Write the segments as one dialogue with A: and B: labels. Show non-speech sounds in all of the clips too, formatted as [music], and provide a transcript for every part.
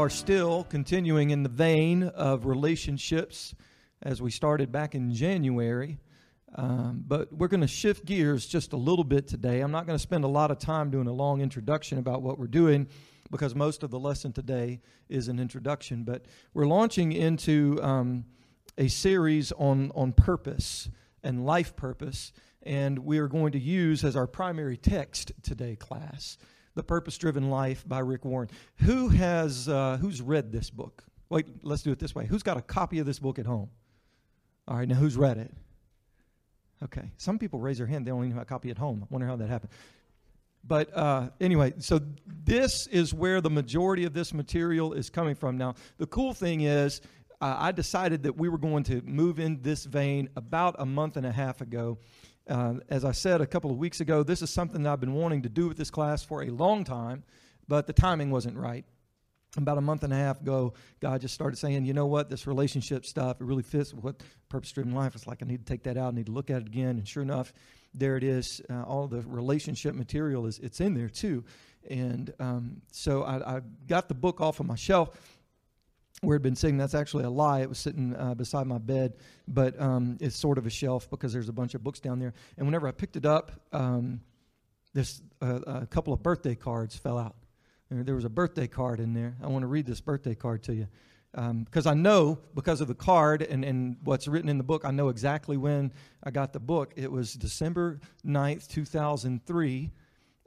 A: are still continuing in the vein of relationships as we started back in January. Um, but we're going to shift gears just a little bit today. I'm not going to spend a lot of time doing a long introduction about what we're doing because most of the lesson today is an introduction. But we're launching into um, a series on, on purpose and life purpose. And we are going to use as our primary text today, class, The Purpose Driven Life by Rick Warren. Who has, uh, who's read this book? Wait, let's do it this way. Who's got a copy of this book at home? All right, now who's read it? Okay. Some people raise their hand, they even have a copy at home. I wonder how that happened. But uh, anyway, so this is where the majority of this material is coming from. Now, the cool thing is, uh, I decided that we were going to move in this vein about a month and a half ago. Uh, as I said a couple of weeks ago, this is something that I've been wanting to do with this class for a long time, but the timing wasn't right about a month and a half ago, God just started saying, you know what, this relationship stuff, it really fits with what purpose driven life is like. I need to take that out, I need to look at it again. And sure enough, there it is. Uh, all the relationship material is it's in there too. And um, so I, I, got the book off of my shelf where it had been sitting. That's actually a lie. It was sitting uh, beside my bed, but um, it's sort of a shelf because there's a bunch of books down there. And whenever I picked it up, um, this uh, a couple of birthday cards fell out there was a birthday card in there. I want to read this birthday card to you. Because um, I know, because of the card and, and what's written in the book, I know exactly when I got the book. It was December 9th, 2003,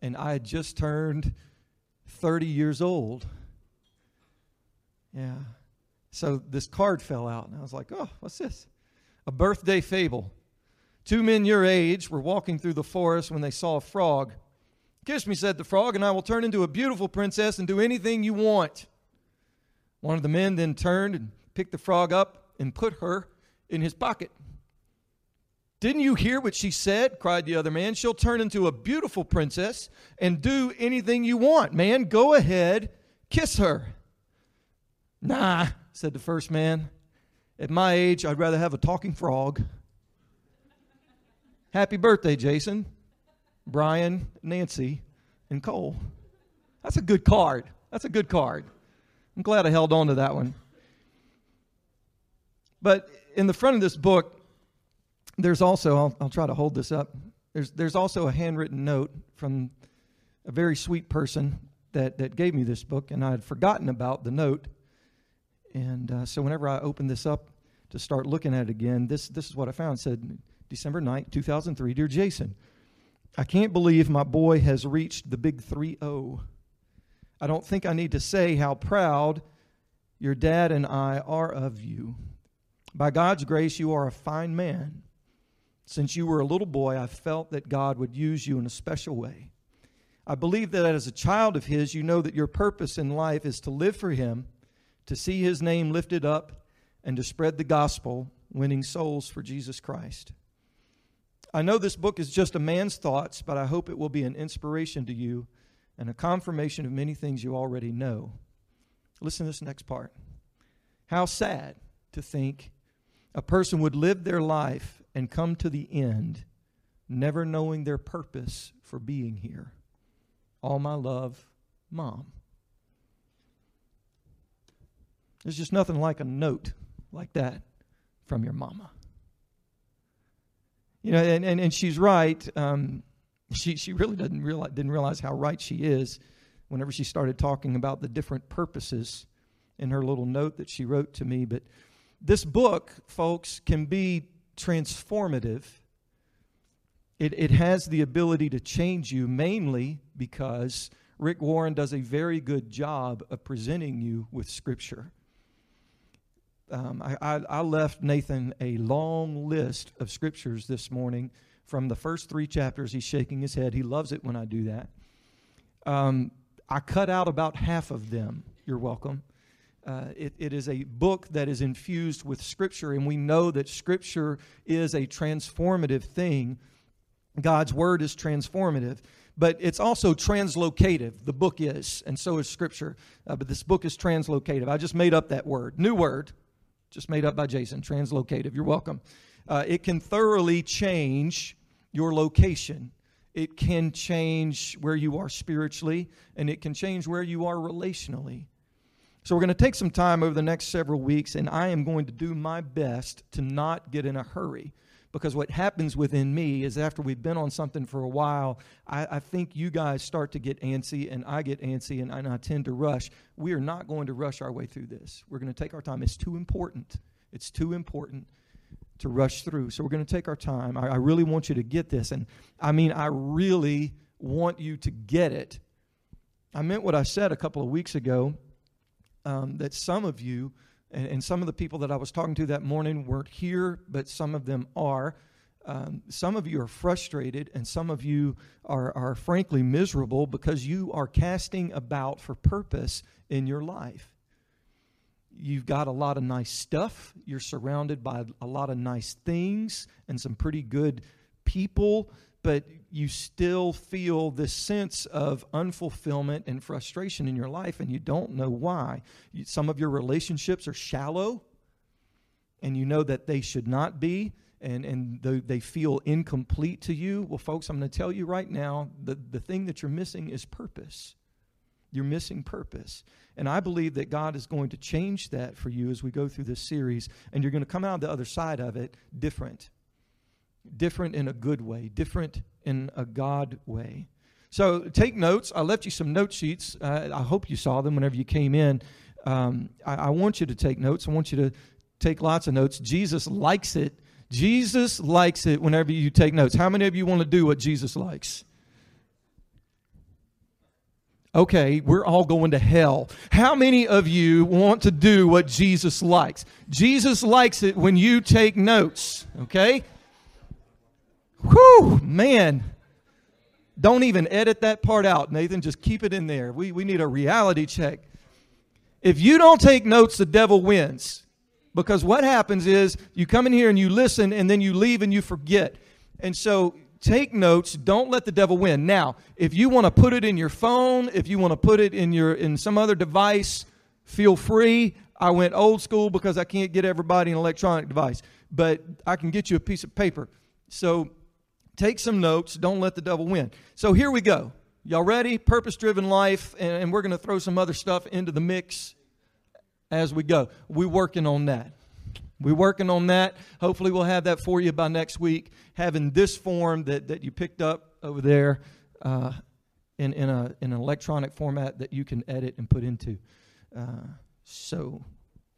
A: and I had just turned 30 years old. Yeah. So this card fell out, and I was like, oh, what's this? A birthday fable. Two men your age were walking through the forest when they saw a frog. Kiss me, said the frog, and I will turn into a beautiful princess and do anything you want. One of the men then turned and picked the frog up and put her in his pocket. Didn't you hear what she said? cried the other man. She'll turn into a beautiful princess and do anything you want. Man, go ahead, kiss her. Nah, said the first man. At my age, I'd rather have a talking frog. Happy birthday, Jason. Brian, Nancy, and Cole. That's a good card. That's a good card. I'm glad I held on to that one. But in the front of this book, there's also, I'll, I'll try to hold this up, there's, there's also a handwritten note from a very sweet person that, that gave me this book, and I had forgotten about the note. And uh, so whenever I opened this up to start looking at it again, this, this is what I found. It said, December 9th, 2003, Dear Jason, I can't believe my boy has reached the big 3 0. I don't think I need to say how proud your dad and I are of you. By God's grace, you are a fine man. Since you were a little boy, I felt that God would use you in a special way. I believe that as a child of His, you know that your purpose in life is to live for Him, to see His name lifted up, and to spread the gospel, winning souls for Jesus Christ. I know this book is just a man's thoughts, but I hope it will be an inspiration to you and a confirmation of many things you already know. Listen to this next part. How sad to think a person would live their life and come to the end never knowing their purpose for being here. All my love, Mom. There's just nothing like a note like that from your mama. You know, and, and, and she's right. Um, she, she really doesn't realize, didn't realize how right she is whenever she started talking about the different purposes in her little note that she wrote to me. But this book, folks, can be transformative. It, it has the ability to change you mainly because Rick Warren does a very good job of presenting you with Scripture um, I, I, I left Nathan a long list of scriptures this morning from the first three chapters. He's shaking his head. He loves it when I do that. Um, I cut out about half of them. You're welcome. Uh, it, it is a book that is infused with Scripture, and we know that Scripture is a transformative thing. God's Word is transformative, but it's also translocative. The book is, and so is Scripture. Uh, but this book is translocative. I just made up that word. New word just made up by Jason, translocative. You're welcome. Uh, it can thoroughly change your location. It can change where you are spiritually, and it can change where you are relationally. So, we're going to take some time over the next several weeks, and I am going to do my best to not get in a hurry. Because what happens within me is after we've been on something for a while, I, I think you guys start to get antsy, and I get antsy, and I, and I tend to rush. We are not going to rush our way through this. We're going to take our time. It's too important. It's too important to rush through. So, we're going to take our time. I, I really want you to get this. And I mean, I really want you to get it. I meant what I said a couple of weeks ago um, that some of you, and, and, some of the people that I was talking to that morning weren't here, but some of them are. Um, some of you are frustrated, and some of you are, are frankly miserable because you are casting about for purpose in your life. You've got a lot of nice stuff. You're surrounded by a lot of nice things and some pretty good people but you still feel this sense of unfulfillment and frustration in your life, and you don't know why. You, some of your relationships are shallow, and you know that they should not be, and, and they feel incomplete to you. Well, folks, I'm going to tell you right now the, the thing that you're missing is purpose. You're missing purpose. And I believe that God is going to change that for you as we go through this series, and you're going to come out the other side of it different different in a good way, different in a God way. So take notes. I left you some note sheets. Uh, I hope you saw them whenever you came in. Um, I, I want you to take notes. I want you to take lots of notes. Jesus likes it. Jesus likes it whenever you take notes. How many of you want to do what Jesus likes? Okay, we're all going to hell. How many of you want to do what Jesus likes? Jesus likes it when you take notes, okay? Whew, man. Don't even edit that part out, Nathan. Just keep it in there. We, we need a reality check. If you don't take notes, the devil wins. Because what happens is you come in here and you listen and then you leave and you forget. And so take notes. Don't let the devil win. Now, if you want to put it in your phone, if you want to put it in your in some other device, feel free. I went old school because I can't get everybody an electronic device, but I can get you a piece of paper. So Take some notes. Don't let the devil win. So here we go. Y'all ready? Purpose driven life. And, we're going to throw some other stuff into the mix as we go. We're working on that. We're working on that. Hopefully, we'll have that for you by next week. Having this form that, that you picked up over there uh, in, in, a, in an electronic format that you can edit and put into. Uh, so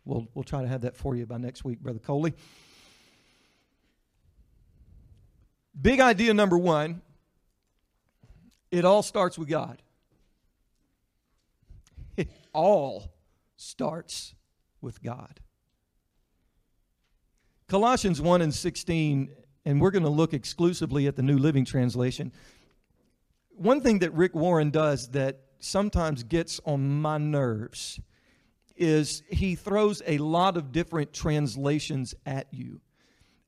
A: we'll, we'll try to have that for you by next week, Brother Coley. Big idea number one it all starts with God. It all starts with God. Colossians 1 and 16, and we're going to look exclusively at the New Living Translation. One thing that Rick Warren does that sometimes gets on my nerves is he throws a lot of different translations at you.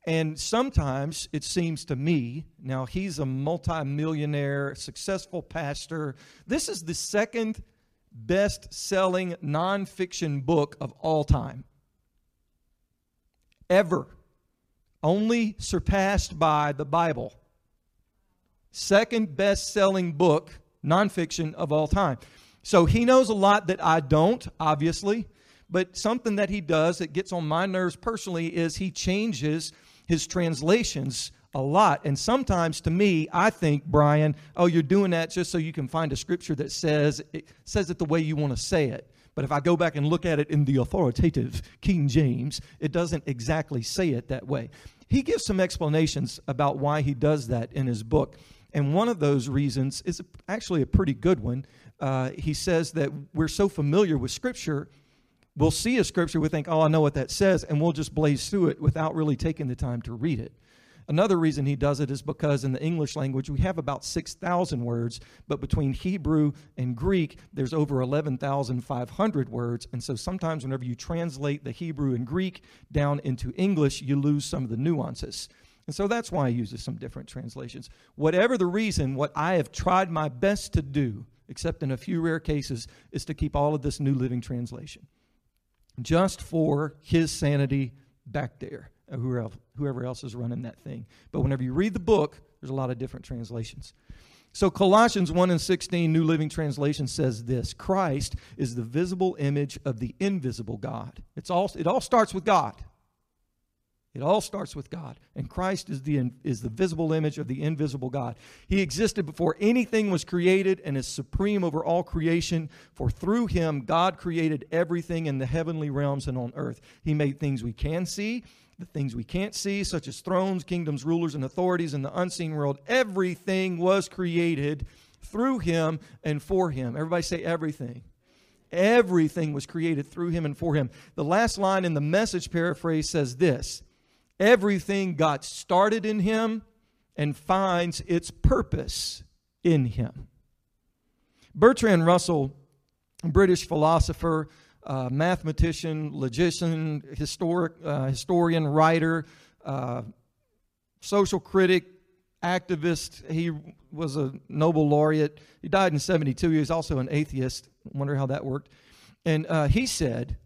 A: And sometimes it seems to me, now he's a multimillionaire, successful pastor. This is the second best selling nonfiction book of all time. Ever. Only surpassed by the Bible. Second best selling book, nonfiction of all time. So he knows a lot that I don't, obviously. But something that he does that gets on my nerves personally is he changes his translations a lot. And sometimes to me, I think, Brian, oh, you're doing that just so you can find a scripture that says it says it the way you want to say it. But if I go back and look at it in the authoritative King James, it doesn't exactly say it that way. He gives some explanations about why he does that in his book. And one of those reasons is actually a pretty good one. Uh, he says that we're so familiar with Scripture we'll see a scripture, we think, oh, I know what that says, and we'll just blaze through it without really taking the time to read it. Another reason he does it is because in the English language we have about 6,000 words, but between Hebrew and Greek there's over 11,500 words. And so sometimes whenever you translate the Hebrew and Greek down into English, you lose some of the nuances. And so that's why he uses some different translations. Whatever the reason, what I have tried my best to do, except in a few rare cases, is to keep all of this New Living Translation just for his sanity back there, uh, whoever else is running that thing. But whenever you read the book, there's a lot of different translations. So Colossians 1 and 16, New Living Translation says this Christ is the visible image of the invisible God. It's all, it all starts with God. It all starts with God. And Christ is the, is the visible image of the invisible God. He existed before anything was created and is supreme over all creation. For through him, God created everything in the heavenly realms and on earth. He made things we can see, the things we can't see, such as thrones, kingdoms, rulers, and authorities in the unseen world. Everything was created through him and for him. Everybody say everything. Everything was created through him and for him. The last line in the message paraphrase says this Everything got started in him and finds its purpose in him. Bertrand Russell, British philosopher, uh, mathematician, logician, historic, uh, historian, writer, uh, social critic, activist. He was a Nobel laureate. He died in 72. He was also an atheist. Wonder how that worked. And uh, he said,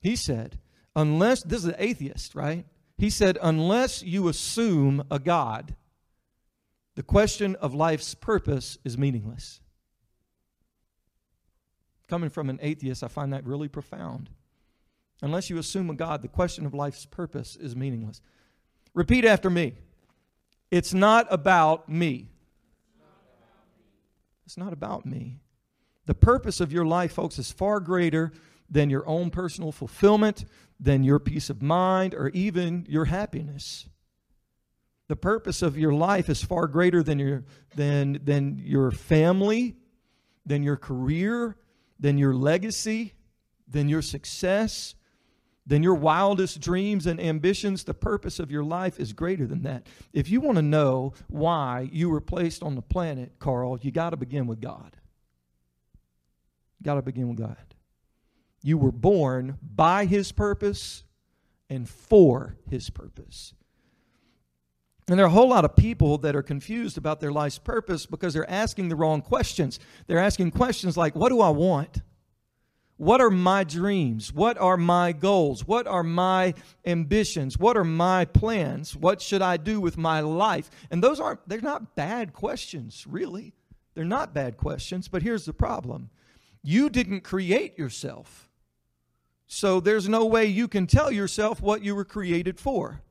A: he said, unless, this is an atheist, right? He said, unless you assume a God, the question of life's purpose is meaningless. Coming from an atheist, I find that really profound. Unless you assume a God, the question of life's purpose is meaningless. Repeat after me. It's not about me. It's not about me. The purpose of your life, folks, is far greater than your own personal fulfillment, than your peace of mind, or even your happiness. The purpose of your life is far greater than your, than, than your family, than your career, than your legacy, than your success, than your wildest dreams and ambitions. The purpose of your life is greater than that. If you want to know why you were placed on the planet, Carl, you got to begin with God. Got to begin with God. You were born by His purpose and for His purpose. And there are a whole lot of people that are confused about their life's purpose because they're asking the wrong questions. They're asking questions like, What do I want? What are my dreams? What are my goals? What are my ambitions? What are my plans? What should I do with my life? And those aren't, they're not bad questions, really. They're not bad questions, but here's the problem you didn't create yourself. So there's no way you can tell yourself what you were created for.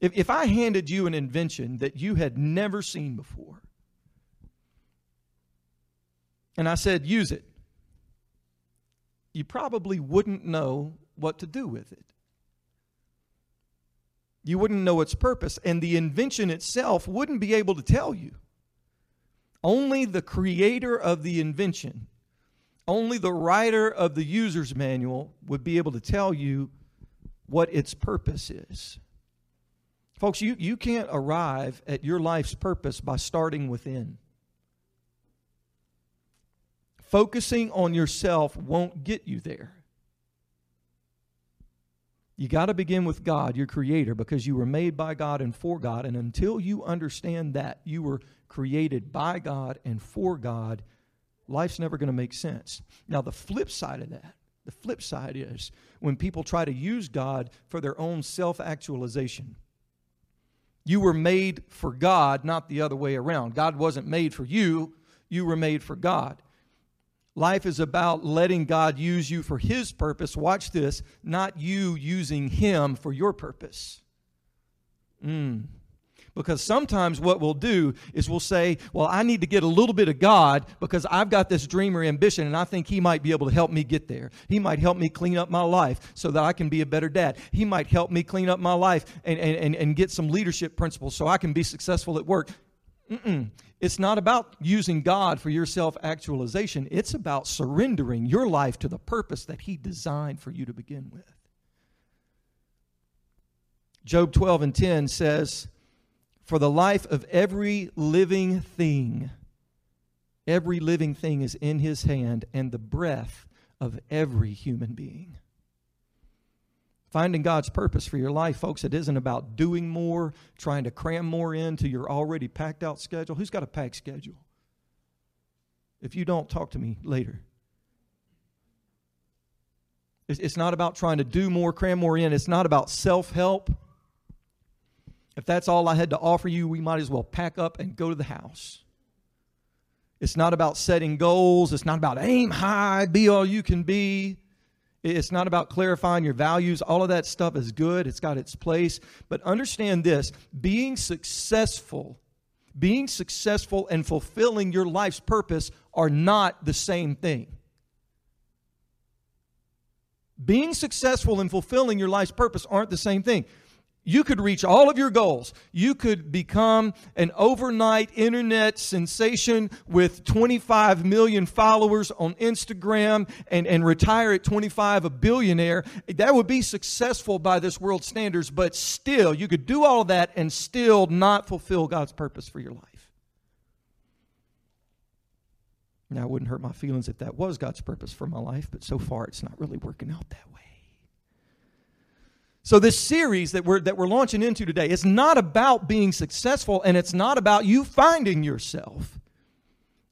A: If, if I handed you an invention that you had never seen before, and I said, use it, you probably wouldn't know what to do with it. You wouldn't know its purpose, and the invention itself wouldn't be able to tell you. Only the creator of the invention, only the writer of the user's manual would be able to tell you what its purpose is. Folks, you, you can't arrive at your life's purpose by starting within. Focusing on yourself won't get you there. You got to begin with God, your creator, because you were made by God and for God. And until you understand that you were created by God and for God, life's never going to make sense. Now, the flip side of that, the flip side is when people try to use God for their own self actualization. You were made for God, not the other way around. God wasn't made for you, you were made for God. Life is about letting God use you for His purpose. Watch this, not you using Him for your purpose. Mm. Because sometimes what we'll do is we'll say, Well, I need to get a little bit of God because I've got this dream or ambition and I think He might be able to help me get there. He might help me clean up my life so that I can be a better dad. He might help me clean up my life and, and, and, and get some leadership principles so I can be successful at work. Mm-mm. It's not about using God for your self actualization, it's about surrendering your life to the purpose that He designed for you to begin with. Job 12 and 10 says, for the life of every living thing. Every living thing is in his hand, and the breath of every human being. Finding God's purpose for your life, folks, it isn't about doing more, trying to cram more into your already packed out schedule. Who's got a packed schedule? If you don't, talk to me later. It's not about trying to do more, cram more in. It's not about self help. If that's all I had to offer you, we might as well pack up and go to the house. It's not about setting goals. It's not about aim high, be all you can be. It's not about clarifying your values. All of that stuff is good, it's got its place. But understand this being successful, being successful and fulfilling your life's purpose are not the same thing. Being successful and fulfilling your life's purpose aren't the same thing. You could reach all of your goals. You could become an overnight internet sensation with 25 million followers on Instagram and, and retire at 25 a billionaire. That would be successful by this world standards, but still, you could do all that and still not fulfill God's purpose for your life. Now, it wouldn't hurt my feelings if that was God's purpose for my life, but so far it's not really working out that way. So this series that we're that we're launching into today is not about being successful and it's not about you finding yourself.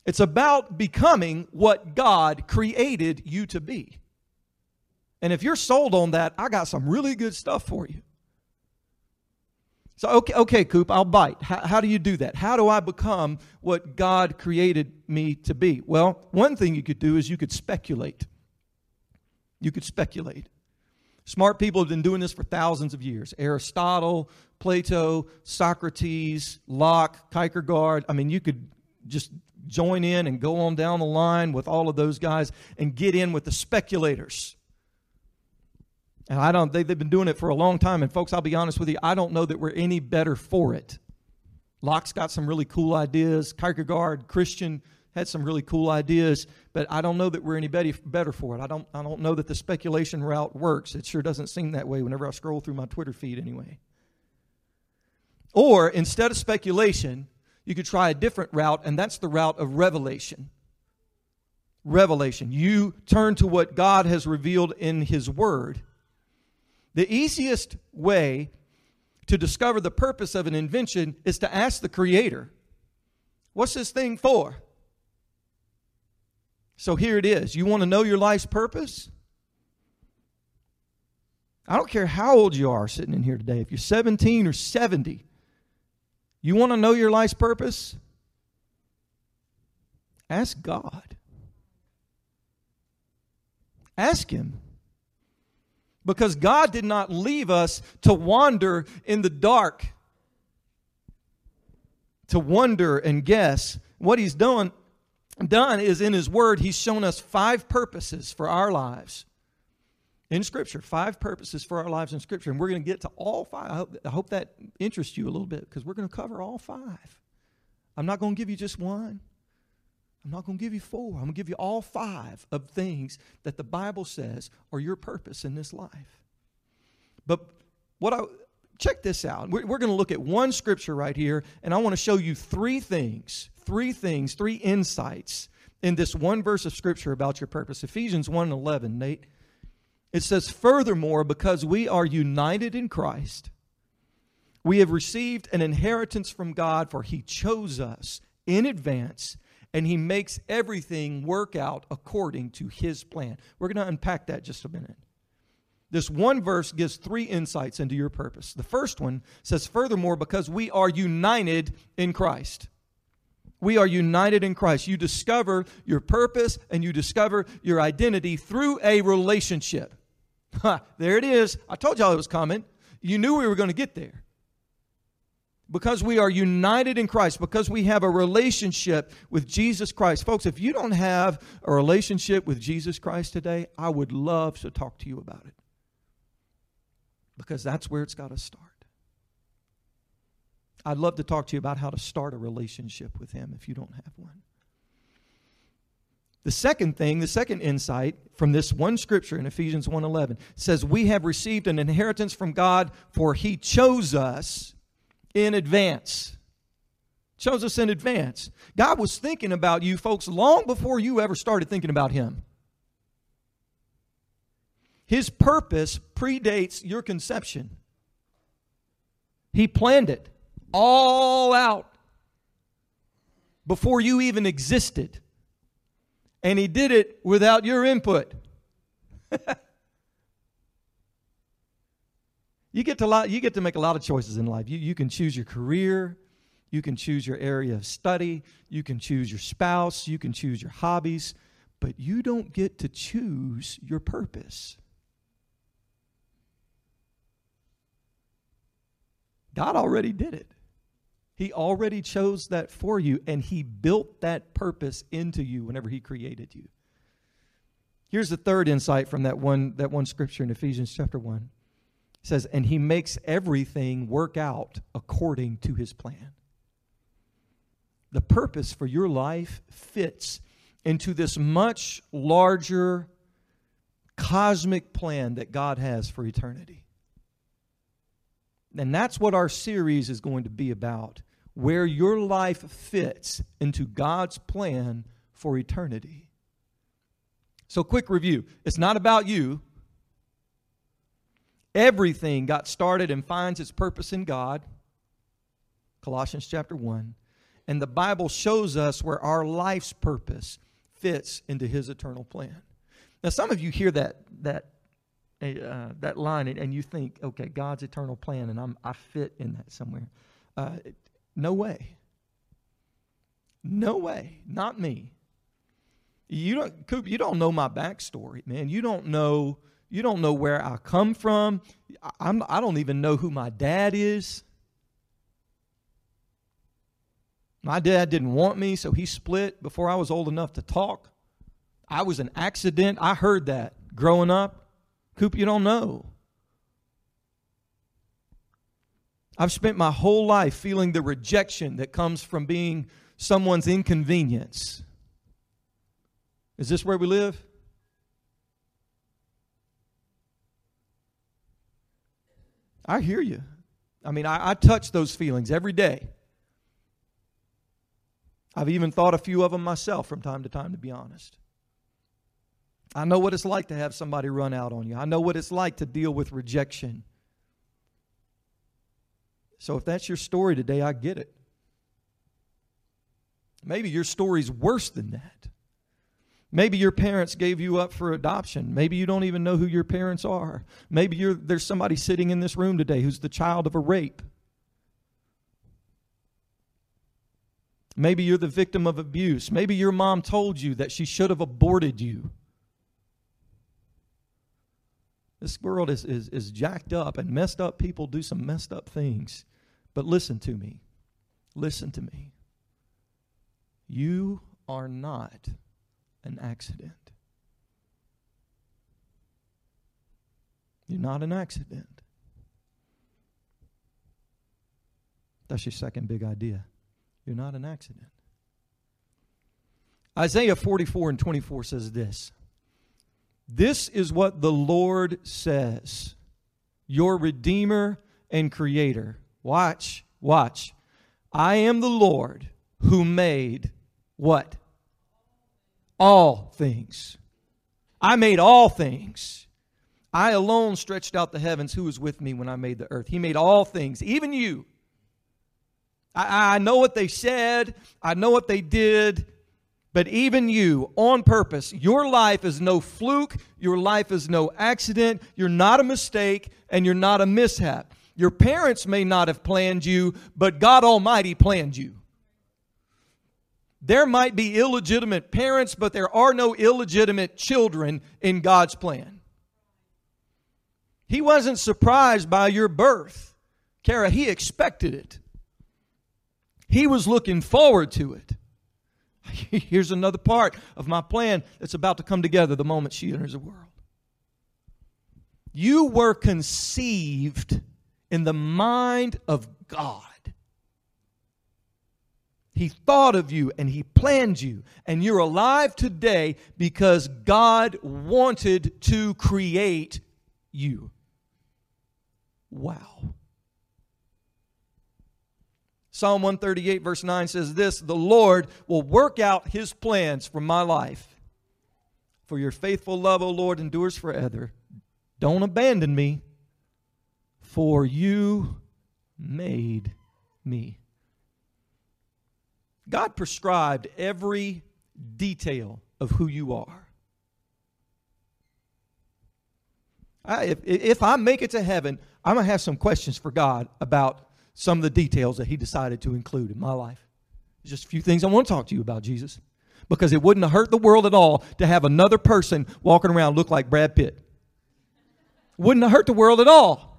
A: It's about becoming what God created you to be. And if you're sold on that, I got some really good stuff for you. So, okay, okay, Coop, I'll bite. How, how, do you do that? How do I become what God created me to be? Well, one thing you could do is you could speculate. You could speculate. Smart people have been doing this for thousands of years. Aristotle, Plato, Socrates, Locke, Kierkegaard. I mean, you could just join in and go on down the line with all of those guys and get in with the speculators. And I don't, they, they've been doing it for a long time. And folks, I'll be honest with you, I don't know that we're any better for it. Locke's got some really cool ideas. Kierkegaard, Christian, had some really cool ideas, but I don't know that we're any better for it. I don't, I don't know that the speculation route works. It sure doesn't seem that way whenever I scroll through my Twitter feed, anyway. Or instead of speculation, you could try a different route, and that's the route of revelation. Revelation. You turn to what God has revealed in His Word. The easiest way to discover the purpose of an invention is to ask the Creator, What's this thing for? So here it is. You want to know your life's purpose? I don't care how old you are sitting in here today. If you're 17 or 70, you want to know your life's purpose? Ask God. Ask Him. Because God did not leave us to wander in the dark, to wonder and guess. What He's done done is in His Word, He's shown us five purposes for our lives in Scripture. Five purposes for our lives in Scripture. And we're going to get to all five. I hope, I hope that interests you a little bit because we're going to cover all five. I'm not going to give you just one. I'm not going to give you four. I'm going to give you all five of things that the Bible says are your purpose in this life. But what I check this out. We're, we're going to look at one scripture right here, and I want to show you three things three things, three insights in this one verse of Scripture about your purpose. Ephesians 1 and 11, Nate. It says, Furthermore, because we are united in Christ, we have received an inheritance from God, for He chose us in advance and He makes everything work out according to His plan. We're going to unpack that just a minute. This one verse gives three insights into your purpose. The first one says, Furthermore, because we are united in Christ. We are united in Christ. You discover your purpose and you discover your identity through a relationship. There it is. I told y'all it was coming. You knew we were going to get there. Because we are united in Christ, because we have a relationship with Jesus Christ. Folks, if you don't have a relationship with Jesus Christ today, I would love to talk to you about it. Because that's where it's got to start. I'd love to talk to you about how to start a relationship with Him if you don't have one. The second thing, the second insight from this one scripture in Ephesians 1:11 says we have received an inheritance from God for he chose us in advance. Chose us in advance. God was thinking about you folks long before you ever started thinking about him. His purpose predates your conception. He planned it all out before you even existed. And he did it without your input. [laughs] You get to lot, you get to make a lot of choices in life. You, you can choose your career, you can choose your area of study, you can choose your spouse, you can choose your hobbies, but you don't get to choose your purpose. God already did it. He already chose that for you, and He built that purpose into you whenever He created you. Here's the third insight from that one, that one scripture in Ephesians chapter 1. It says, And He makes everything work out according to His plan. The purpose for your life fits into this much larger cosmic plan that God has for eternity. And that's what our series is going to be about where your life fits into God's plan for eternity. So, quick review it's not about you. Everything got started and finds its purpose in God. Colossians chapter 1. And the Bible shows us where our life's purpose fits into His eternal plan. Now, some of you hear that, that uh, that line and, and, you think, okay, God's eternal plan, and I'm, I fit in that somewhere. Uh, no way. No way. Not me. You don't, Coop, you don't know my backstory, man. You don't know, you don't know where I come from. I'm, I don't even know who my dad is. My dad didn't want me, so he split before I was old enough to talk. I was an accident. I heard that growing up. Coop, you don't know. I've spent my whole life feeling the rejection that comes from being someone's inconvenience. Is this where we live? I hear you. I mean, I, I, touch those feelings every day. I've even thought a few of them myself from time to time, to be honest. I know what it's like to have somebody run out on you. I know what it's like to deal with rejection. So if that's your story today, I get it. Maybe your story's worse than that. Maybe your parents gave you up for adoption. Maybe you don't even know who your parents are. Maybe you're there's somebody sitting in this room today who's the child of a rape. Maybe you're the victim of abuse. Maybe your mom told you that she should have aborted you. This world is, is, is jacked up, and messed up people do some messed up things. But listen to me. Listen to me. You are not an accident. You're not an accident. That's your second big idea. You're not an accident. Isaiah 44 and 24 says this this is what the Lord says, your Redeemer and Creator. Watch, watch. I am the Lord who made what? All things. I made all things. I alone stretched out the heavens. Who was with me when I made the earth? He made all things, even you. I, I know what they said, I know what they did. But even you, on purpose, your life is no fluke, your life is no accident, you're not a mistake, and you're not a mishap. Your parents may not have planned you, but God Almighty planned you. There might be illegitimate parents, but there are no illegitimate children in God's plan. He wasn't surprised by your birth. Kara, he expected it. He was looking forward to it. [laughs] Here's another part of my plan that's about to come together the moment she enters the world. You were conceived in the mind of God. He thought of you and He planned you, and you're alive today because God wanted to create you. Wow. Psalm 138, verse 9 says this The Lord will work out his plans for my life. For your faithful love, O Lord, endures forever. Don't abandon me, for you made me. God prescribed every detail of who you are. I, if, if I make it to heaven, I'm going to have some questions for God about some of the details that He decided to include in my life. Just a few things I want to talk to you about, Jesus. Because it wouldn't hurt the world at all to have another person walking around look like Brad Pitt. Wouldn't hurt the world at all.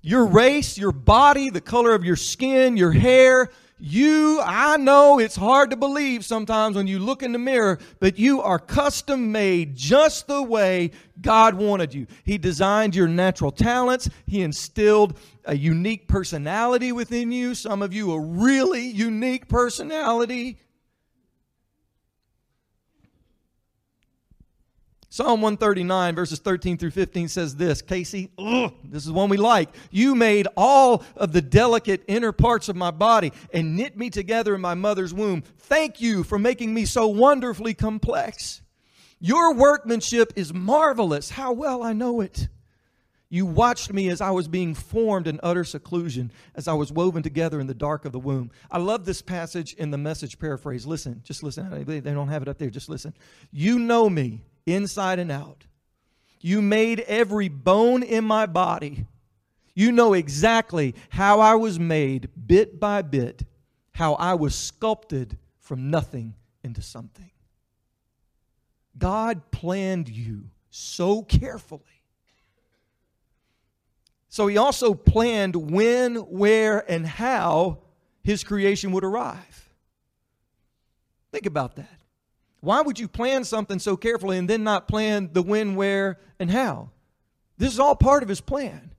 A: Your race, your body, the color of your skin, your hair, you, I know it's hard to believe sometimes when you look in the mirror, but you are custom made just the way God wanted you. He designed your natural talents. He instilled a unique personality within you. Some of you, a really unique personality. Psalm 139, verses 13 through 15 says this Casey, ugh, this is one we like. You made all of the delicate inner parts of my body and knit me together in my mother's womb. Thank you for making me so wonderfully complex. Your workmanship is marvelous. How well I know it. You watched me as I was being formed in utter seclusion, as I was woven together in the dark of the womb. I love this passage in the message paraphrase. Listen, just listen. They don't have it up there. Just listen. You know me inside and out. You made every bone in my body. You know exactly how I was made bit by bit, how I was sculpted from nothing into something. God planned you so carefully. So he also planned when, where, and how his creation would arrive. Think about that. Why would you plan something so carefully and then not plan the when, where, and how? This is all part of his plan.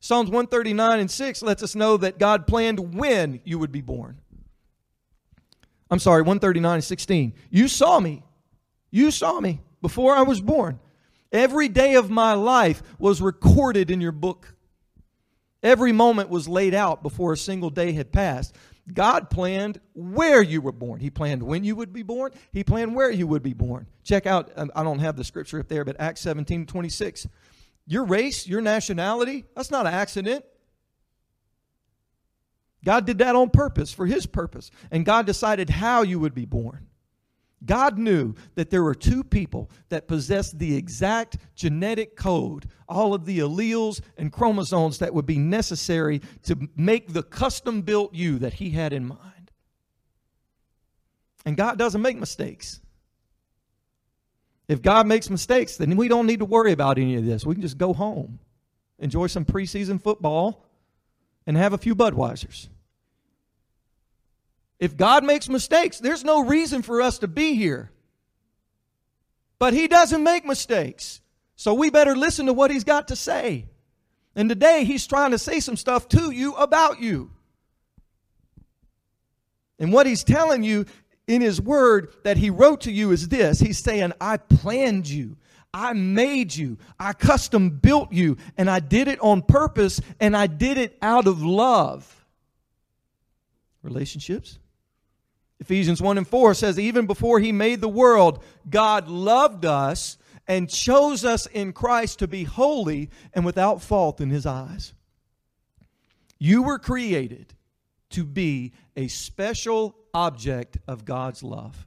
A: Psalms 139 and 6 lets us know that God planned when you would be born. I'm sorry, 139 and 16. You saw me. You saw me before I was born. Every day of my life was recorded in your book. Every moment was laid out before a single day had passed. God planned where you were born. He planned when you would be born. He planned where you would be born. Check out, um, I don't have the scripture up there, but Acts 17 26. Your race, your nationality, that's not an accident. God did that on purpose, for His purpose. And God decided how you would be born. God knew that there were two people that possessed the exact genetic code, all of the alleles and chromosomes that would be necessary to make the custom built you that He had in mind. And God doesn't make mistakes. If God makes mistakes, then we don't need to worry about any of this. We can just go home, enjoy some preseason football, and have a few Budweisers. If God makes mistakes, there's no reason for us to be here. But He doesn't make mistakes. So we better listen to what He's got to say. And today He's trying to say some stuff to you about you. And what He's telling you in His Word that He wrote to you is this He's saying, I planned you. I made you. I custom built you. And I did it on purpose. And I did it out of love. Relationships, Ephesians 1 and 4 says, Even before he made the world, God loved us and chose us in Christ to be holy and without fault in his eyes. You were created to be a special object of God's love.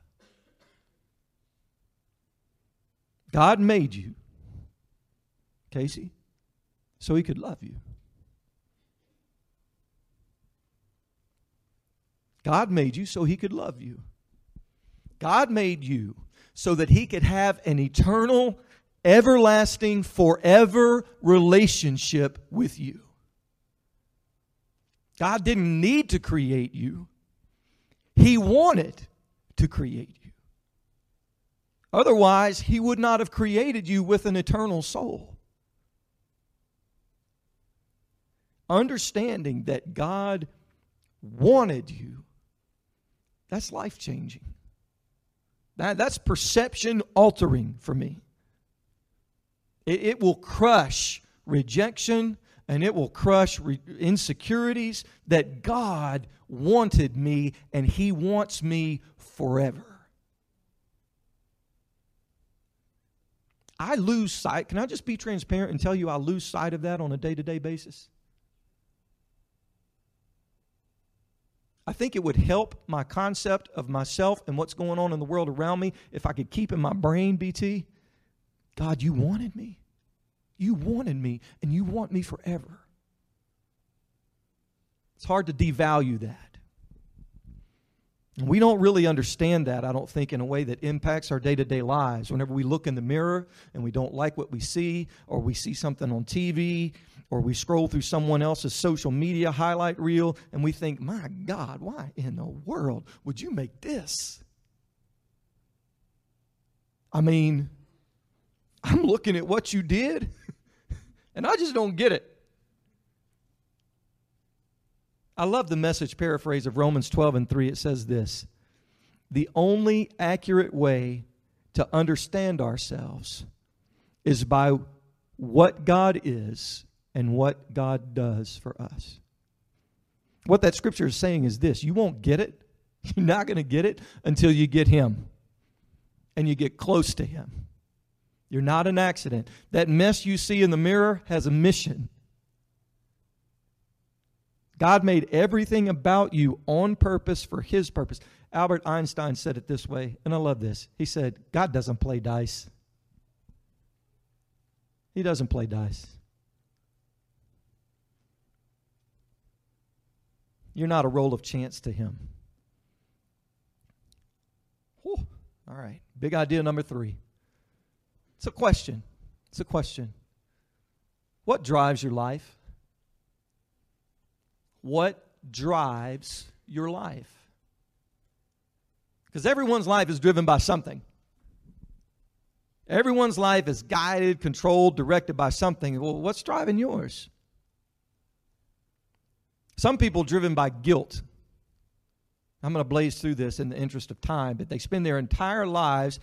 A: God made you, Casey, so he could love you. God made you so he could love you. God made you so that he could have an eternal, everlasting, forever relationship with you. God didn't need to create you, He wanted to create you. Otherwise, He would not have created you with an eternal soul. Understanding that God wanted you that's life changing. That, that's perception altering for me. It, it will crush rejection and it will crush re- insecurities that God wanted me and He wants me forever. I lose sight. Can I just be transparent and tell you I lose sight of that on a day to day basis? I think it would help my concept of myself and what's going on in the world around me if I could keep in my brain, BT, God, you wanted me. You wanted me, and you want me forever. It's hard to devalue that. Mm-hmm. We don't really understand that, I don't think, in a way that impacts our day to day lives. Whenever we look in the mirror and we don't like what we see, or we see something on TV, or we scroll through someone else's social media highlight reel and we think, my God, why in the world would you make this? I mean, I'm looking at what you did [laughs] and I just don't get it. I love the message paraphrase of Romans 12 and 3. It says this The only accurate way to understand ourselves is by what God is and what God does for us. What that scripture is saying is this you won't get it. [laughs] You're not going to get it until you get Him and you get close to Him. You're not an accident. That mess you see in the mirror has a mission. God made everything about you on purpose for His purpose. Albert Einstein said it this way, and I love this. He said, God doesn't play dice. He doesn't play dice. You're not a roll of chance to Him. Whew. All right. Big idea number three. It's a question. It's a question. What drives your life? What drives your life? Because everyone's life is driven by something. Everyone's life is guided, controlled, directed by something. Well, what's driving yours? Some people driven by guilt. I'm going to blaze through this in the interest of time, but they spend their entire lives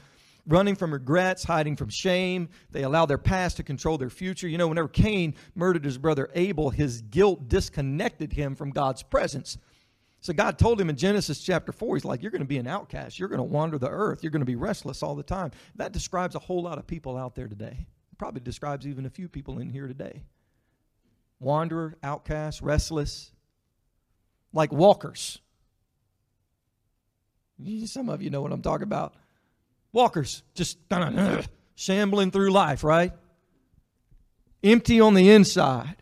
A: running from regrets, hiding from shame. They allow their past to control their future. You know, whenever Cain murdered his brother Abel, his guilt disconnected him from God's presence. So God told him in Genesis chapter 4, He's like, You're going to be an outcast. You're going to wander the earth. You're going to be restless all the time. That describes a whole lot of people out there today. Probably describes even a few people in here today. Wanderer, outcast, restless, like walkers. Some of you know what I'm talking about. Walkers, just uh, shambling through life, right? Empty on the inside,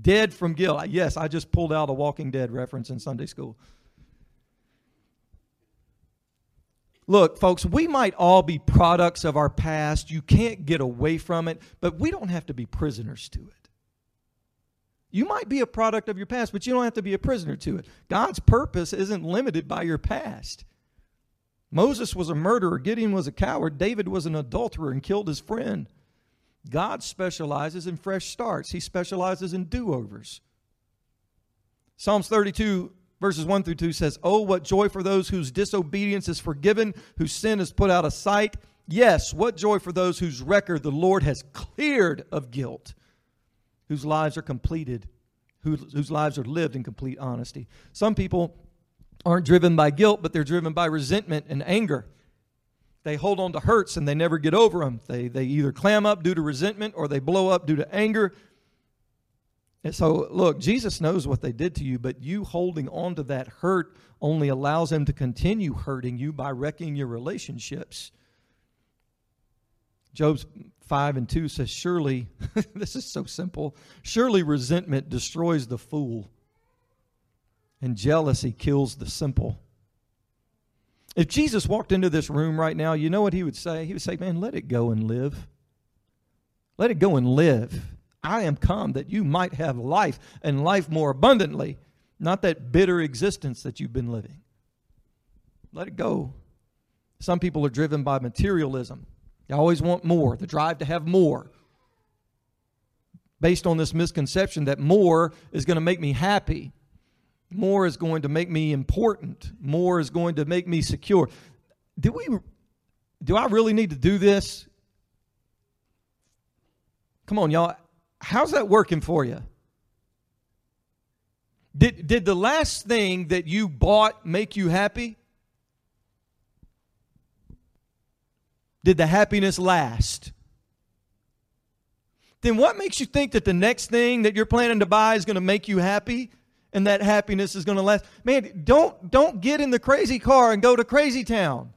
A: dead from guilt. Yes, I just pulled out a Walking Dead reference in Sunday school. Look, folks, we might all be products of our past. You can't get away from it, but we don't have to be prisoners to it. You might be a product of your past, but you don't have to be a prisoner to it. God's purpose isn't limited by your past. Moses was a murderer, Gideon was a coward, David was an adulterer and killed his friend. God specializes in fresh starts, He specializes in do overs. Psalms 32, verses 1 through 2 says, Oh, what joy for those whose disobedience is forgiven, whose sin is put out of sight. Yes, what joy for those whose record the Lord has cleared of guilt, whose lives are completed, whose, whose lives are lived in complete honesty. Some people aren't driven by guilt, but they're driven by resentment and anger. They hold on to hurts and they never get over them. They, they either clam up due to resentment or they blow up due to anger. And so, look, Jesus knows what they did to you, but you holding on to that hurt only allows him to continue hurting you by wrecking your relationships. Job's 5 and 2 says, Surely, [laughs] this is so simple, surely resentment destroys the fool, and jealousy kills the simple. If Jesus walked into this room right now, you know what he would say? He would say, Man, let it go and live. Let it go and live. I am come that you might have life and life more abundantly, not that bitter existence that you've been living. Let it go. Some people are driven by materialism. They always want more, the drive to have more. Based on this misconception that more is going to make me happy. More is going to make me important. More is going to make me secure. Do we do I really need to do this? Come on, y'all. How's that working for you? Did, did the last thing that you bought make you happy? Did the happiness last? Then what makes you think that the next thing that you're planning to buy is going to make you happy? And that happiness is going to last. Man, don't don't get in the crazy car and go to crazy town.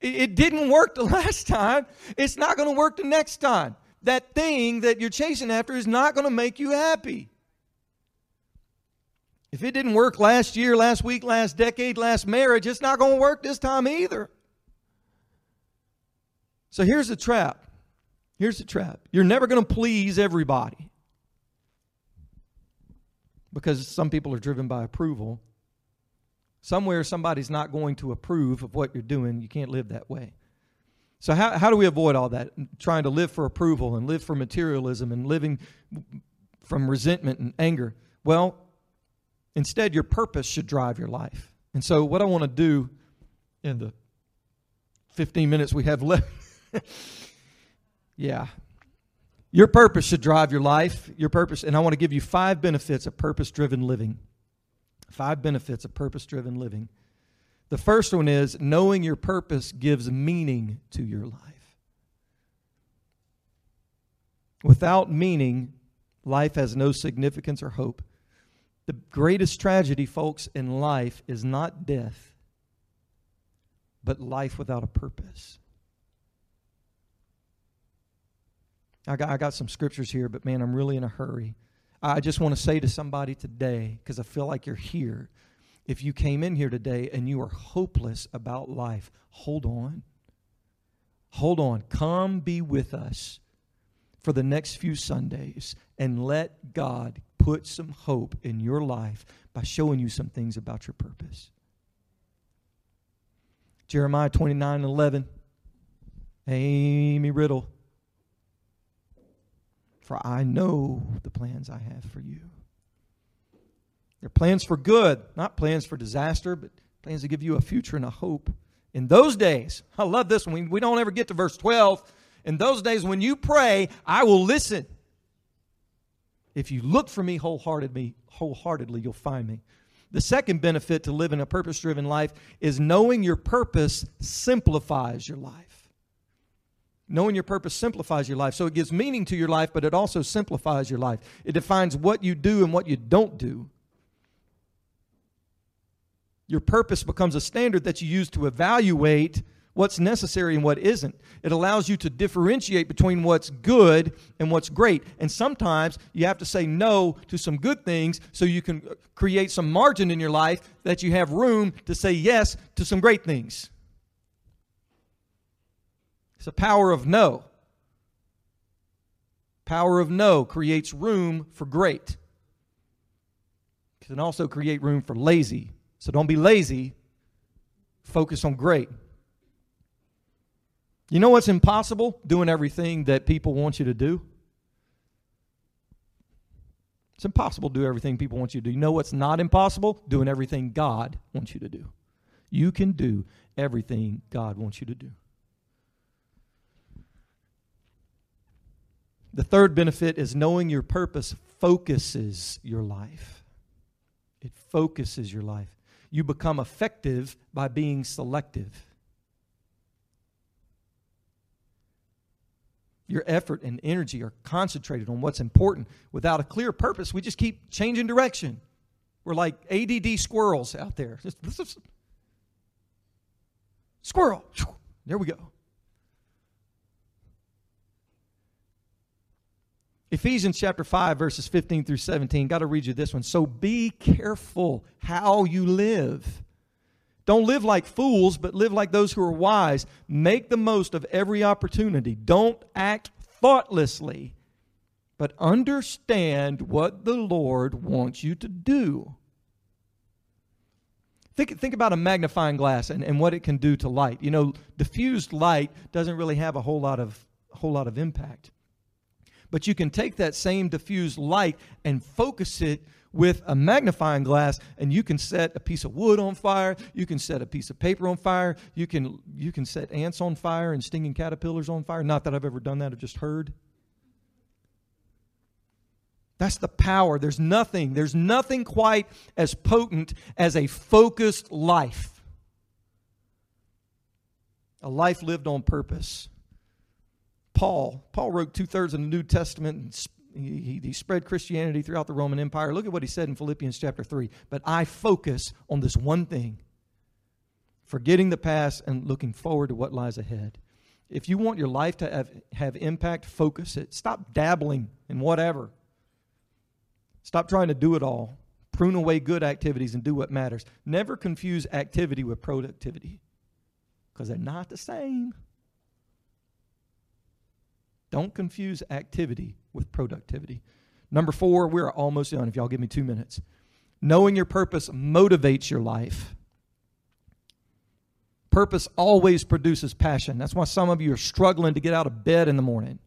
A: It, it didn't work the [laughs] last time. It's not going to work the next time. That thing that you're chasing after is not going to make you happy. If it didn't work last year, last week, last decade, last marriage, it's not going to work this time either. So here's the trap. Here's the trap. You're never going to please everybody because some people are driven by approval. Somewhere somebody's not going to approve of what you're doing. You can't live that way. So, how, how do we avoid all that? Trying to live for approval and live for materialism and living from resentment and anger. Well, instead, your purpose should drive your life. And so, what I want to do in the 15 minutes we have left, [laughs] yeah, your purpose should drive your life, your purpose. And I want to give you five benefits of purpose driven living. Five benefits of purpose driven living. The first one is knowing your purpose gives meaning to your life. Without meaning, life has no significance or hope. The greatest tragedy, folks, in life is not death, but life without a purpose. I got, I got some scriptures here, but man, I'm really in a hurry. I just want to say to somebody today, because I feel like you're here. If you came in here today and you are hopeless about life, hold on. Hold on. Come be with us for the next few Sundays and let God put some hope in your life by showing you some things about your purpose. Jeremiah 29 11. Amy Riddle. For I know the plans I have for you. They're plans for good, not plans for disaster, but plans to give you a future and a hope. In those days, I love this one. We, don't ever get to verse 12. In those days, when you pray, I will listen. If you look for me wholeheartedly, wholeheartedly, you'll find me. The second benefit to living a purpose driven life is knowing your purpose simplifies your life. Knowing your purpose simplifies your life. So it gives meaning to your life, but it also simplifies your life. It defines what you do and what you don't do. Your purpose becomes a standard that you use to evaluate what's necessary and what isn't. It allows you to differentiate between what's good and what's great. And sometimes you have to say no to some good things so you can create some margin in your life that you have room to say yes to some great things. It's the power of no. Power of no creates room for great. It can also create room for lazy. So don't be lazy. Focus on great. You know what's impossible? Doing everything that people want you to do. It's impossible to do everything people want you to do. You know what's not impossible? Doing everything God wants you to do. You can do everything God wants you to do. The third benefit is knowing your purpose focuses your life. It focuses your life. You become effective by being selective. Your effort and energy are concentrated on what's important. Without a clear purpose, we just keep changing direction. We're like ADD squirrels out there. Squirrel. There we go. Ephesians chapter 5, verses 15 through 17. Got to read you this one. So be careful how you live. Don't live like fools, but live like those who are wise. Make the most of every opportunity. Don't act thoughtlessly, but understand what the Lord wants you to do. Think, think about a magnifying glass and, and what it can do to light. You know, diffused light doesn't really have a whole lot of, a whole lot of impact. But you can take that same diffused light and focus it with a magnifying glass and you can set a piece of wood on fire you can set a piece of paper on fire you can you can set ants on fire and stinging caterpillars on fire. Not that i've ever done that i've just heard. That's the power. There's nothing there's nothing quite as potent as a focused life. A life lived on purpose Paul. Paul wrote two thirds of the New Testament He, he, he spread Christianity throughout the Roman Empire. Look at what he said in Philippians chapter 3. But I focus on this one thing forgetting the past and looking forward to what lies ahead. If you want your life to have, have impact, focus it. Stop dabbling in whatever. Stop trying to do it all. Prune away good activities and do what matters. Never confuse activity with productivity because they're not the same. Don't confuse activity with productivity. Number four, we're almost done. If y'all give me two minutes. Knowing your purpose motivates your life. Purpose always produces passion. That's why some of you are struggling to get out of bed in the morning.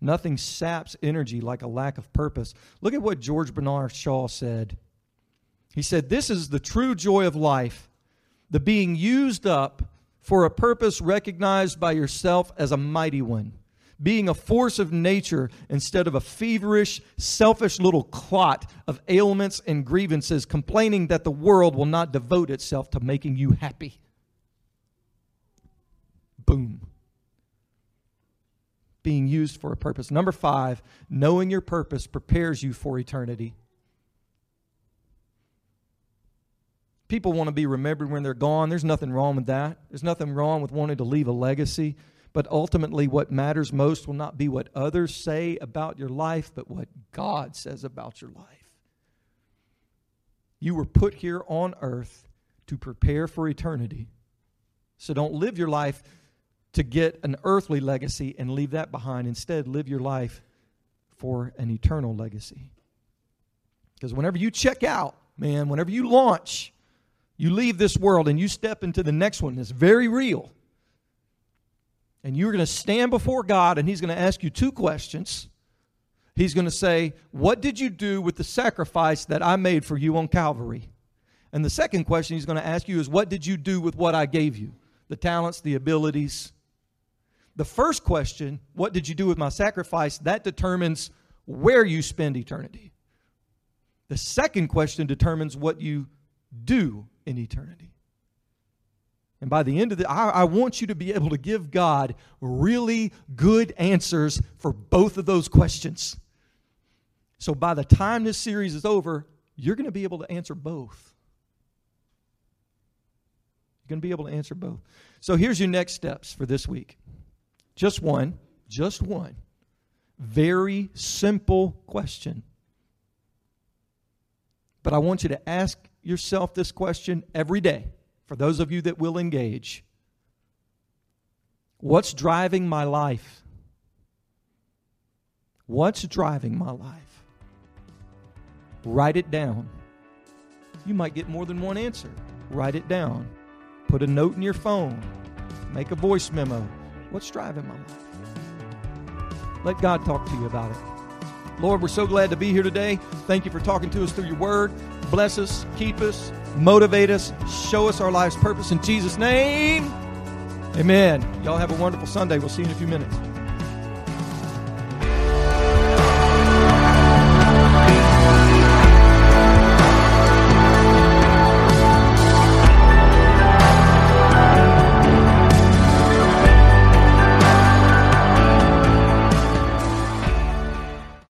A: Nothing saps energy like a lack of purpose. Look at what George Bernard Shaw said. He said, This is the true joy of life, the being used up for a purpose recognized by yourself as a mighty one, being a force of nature instead of a feverish, selfish little clot of ailments and grievances, complaining that the world will not devote itself to making you happy. Boom being used for a purpose. Number five, knowing your purpose prepares you for eternity. People want to be remembered when they're gone. There's nothing wrong with that. There's nothing wrong with wanting to leave a legacy. But ultimately, what matters most will not be what others say about your life, but what God says about your life. You were put here on earth to prepare for eternity. So don't live your life to get an earthly legacy and leave that behind. Instead, live your life for an eternal legacy. Because whenever you check out, man, whenever you launch, you leave this world and you step into the next one that's very real. And you're going to stand before God and He's going to ask you two questions. He's going to say, What did you do with the sacrifice that I made for you on Calvary? And the second question He's going to ask you is, What did you do with what I gave you? The talents, the abilities, the first question, what did you do with my sacrifice? That determines where you spend eternity. The second question determines what you do in eternity. And by the end of the, I, I, want you to be able to give God really good answers for both of those questions. So by the time this series is over, you're going to be able to answer both. You're going to be able to answer both. So here's your next steps for this week. Just one, just one. Very simple question. But I want you to ask yourself this question every day for those of you that will engage. What's driving my life? What's driving my life? Write it down. You might get more than one answer. Write it down. Put a note in your phone. Make a voice memo. What's driving my life? Let God talk to you about it. Lord, we're so glad to be here today. Thank you for talking to us through your word. Bless us, keep us, motivate us, show us our life's purpose in Jesus' name. Amen. Y'all have a wonderful Sunday. We'll see you in a few minutes.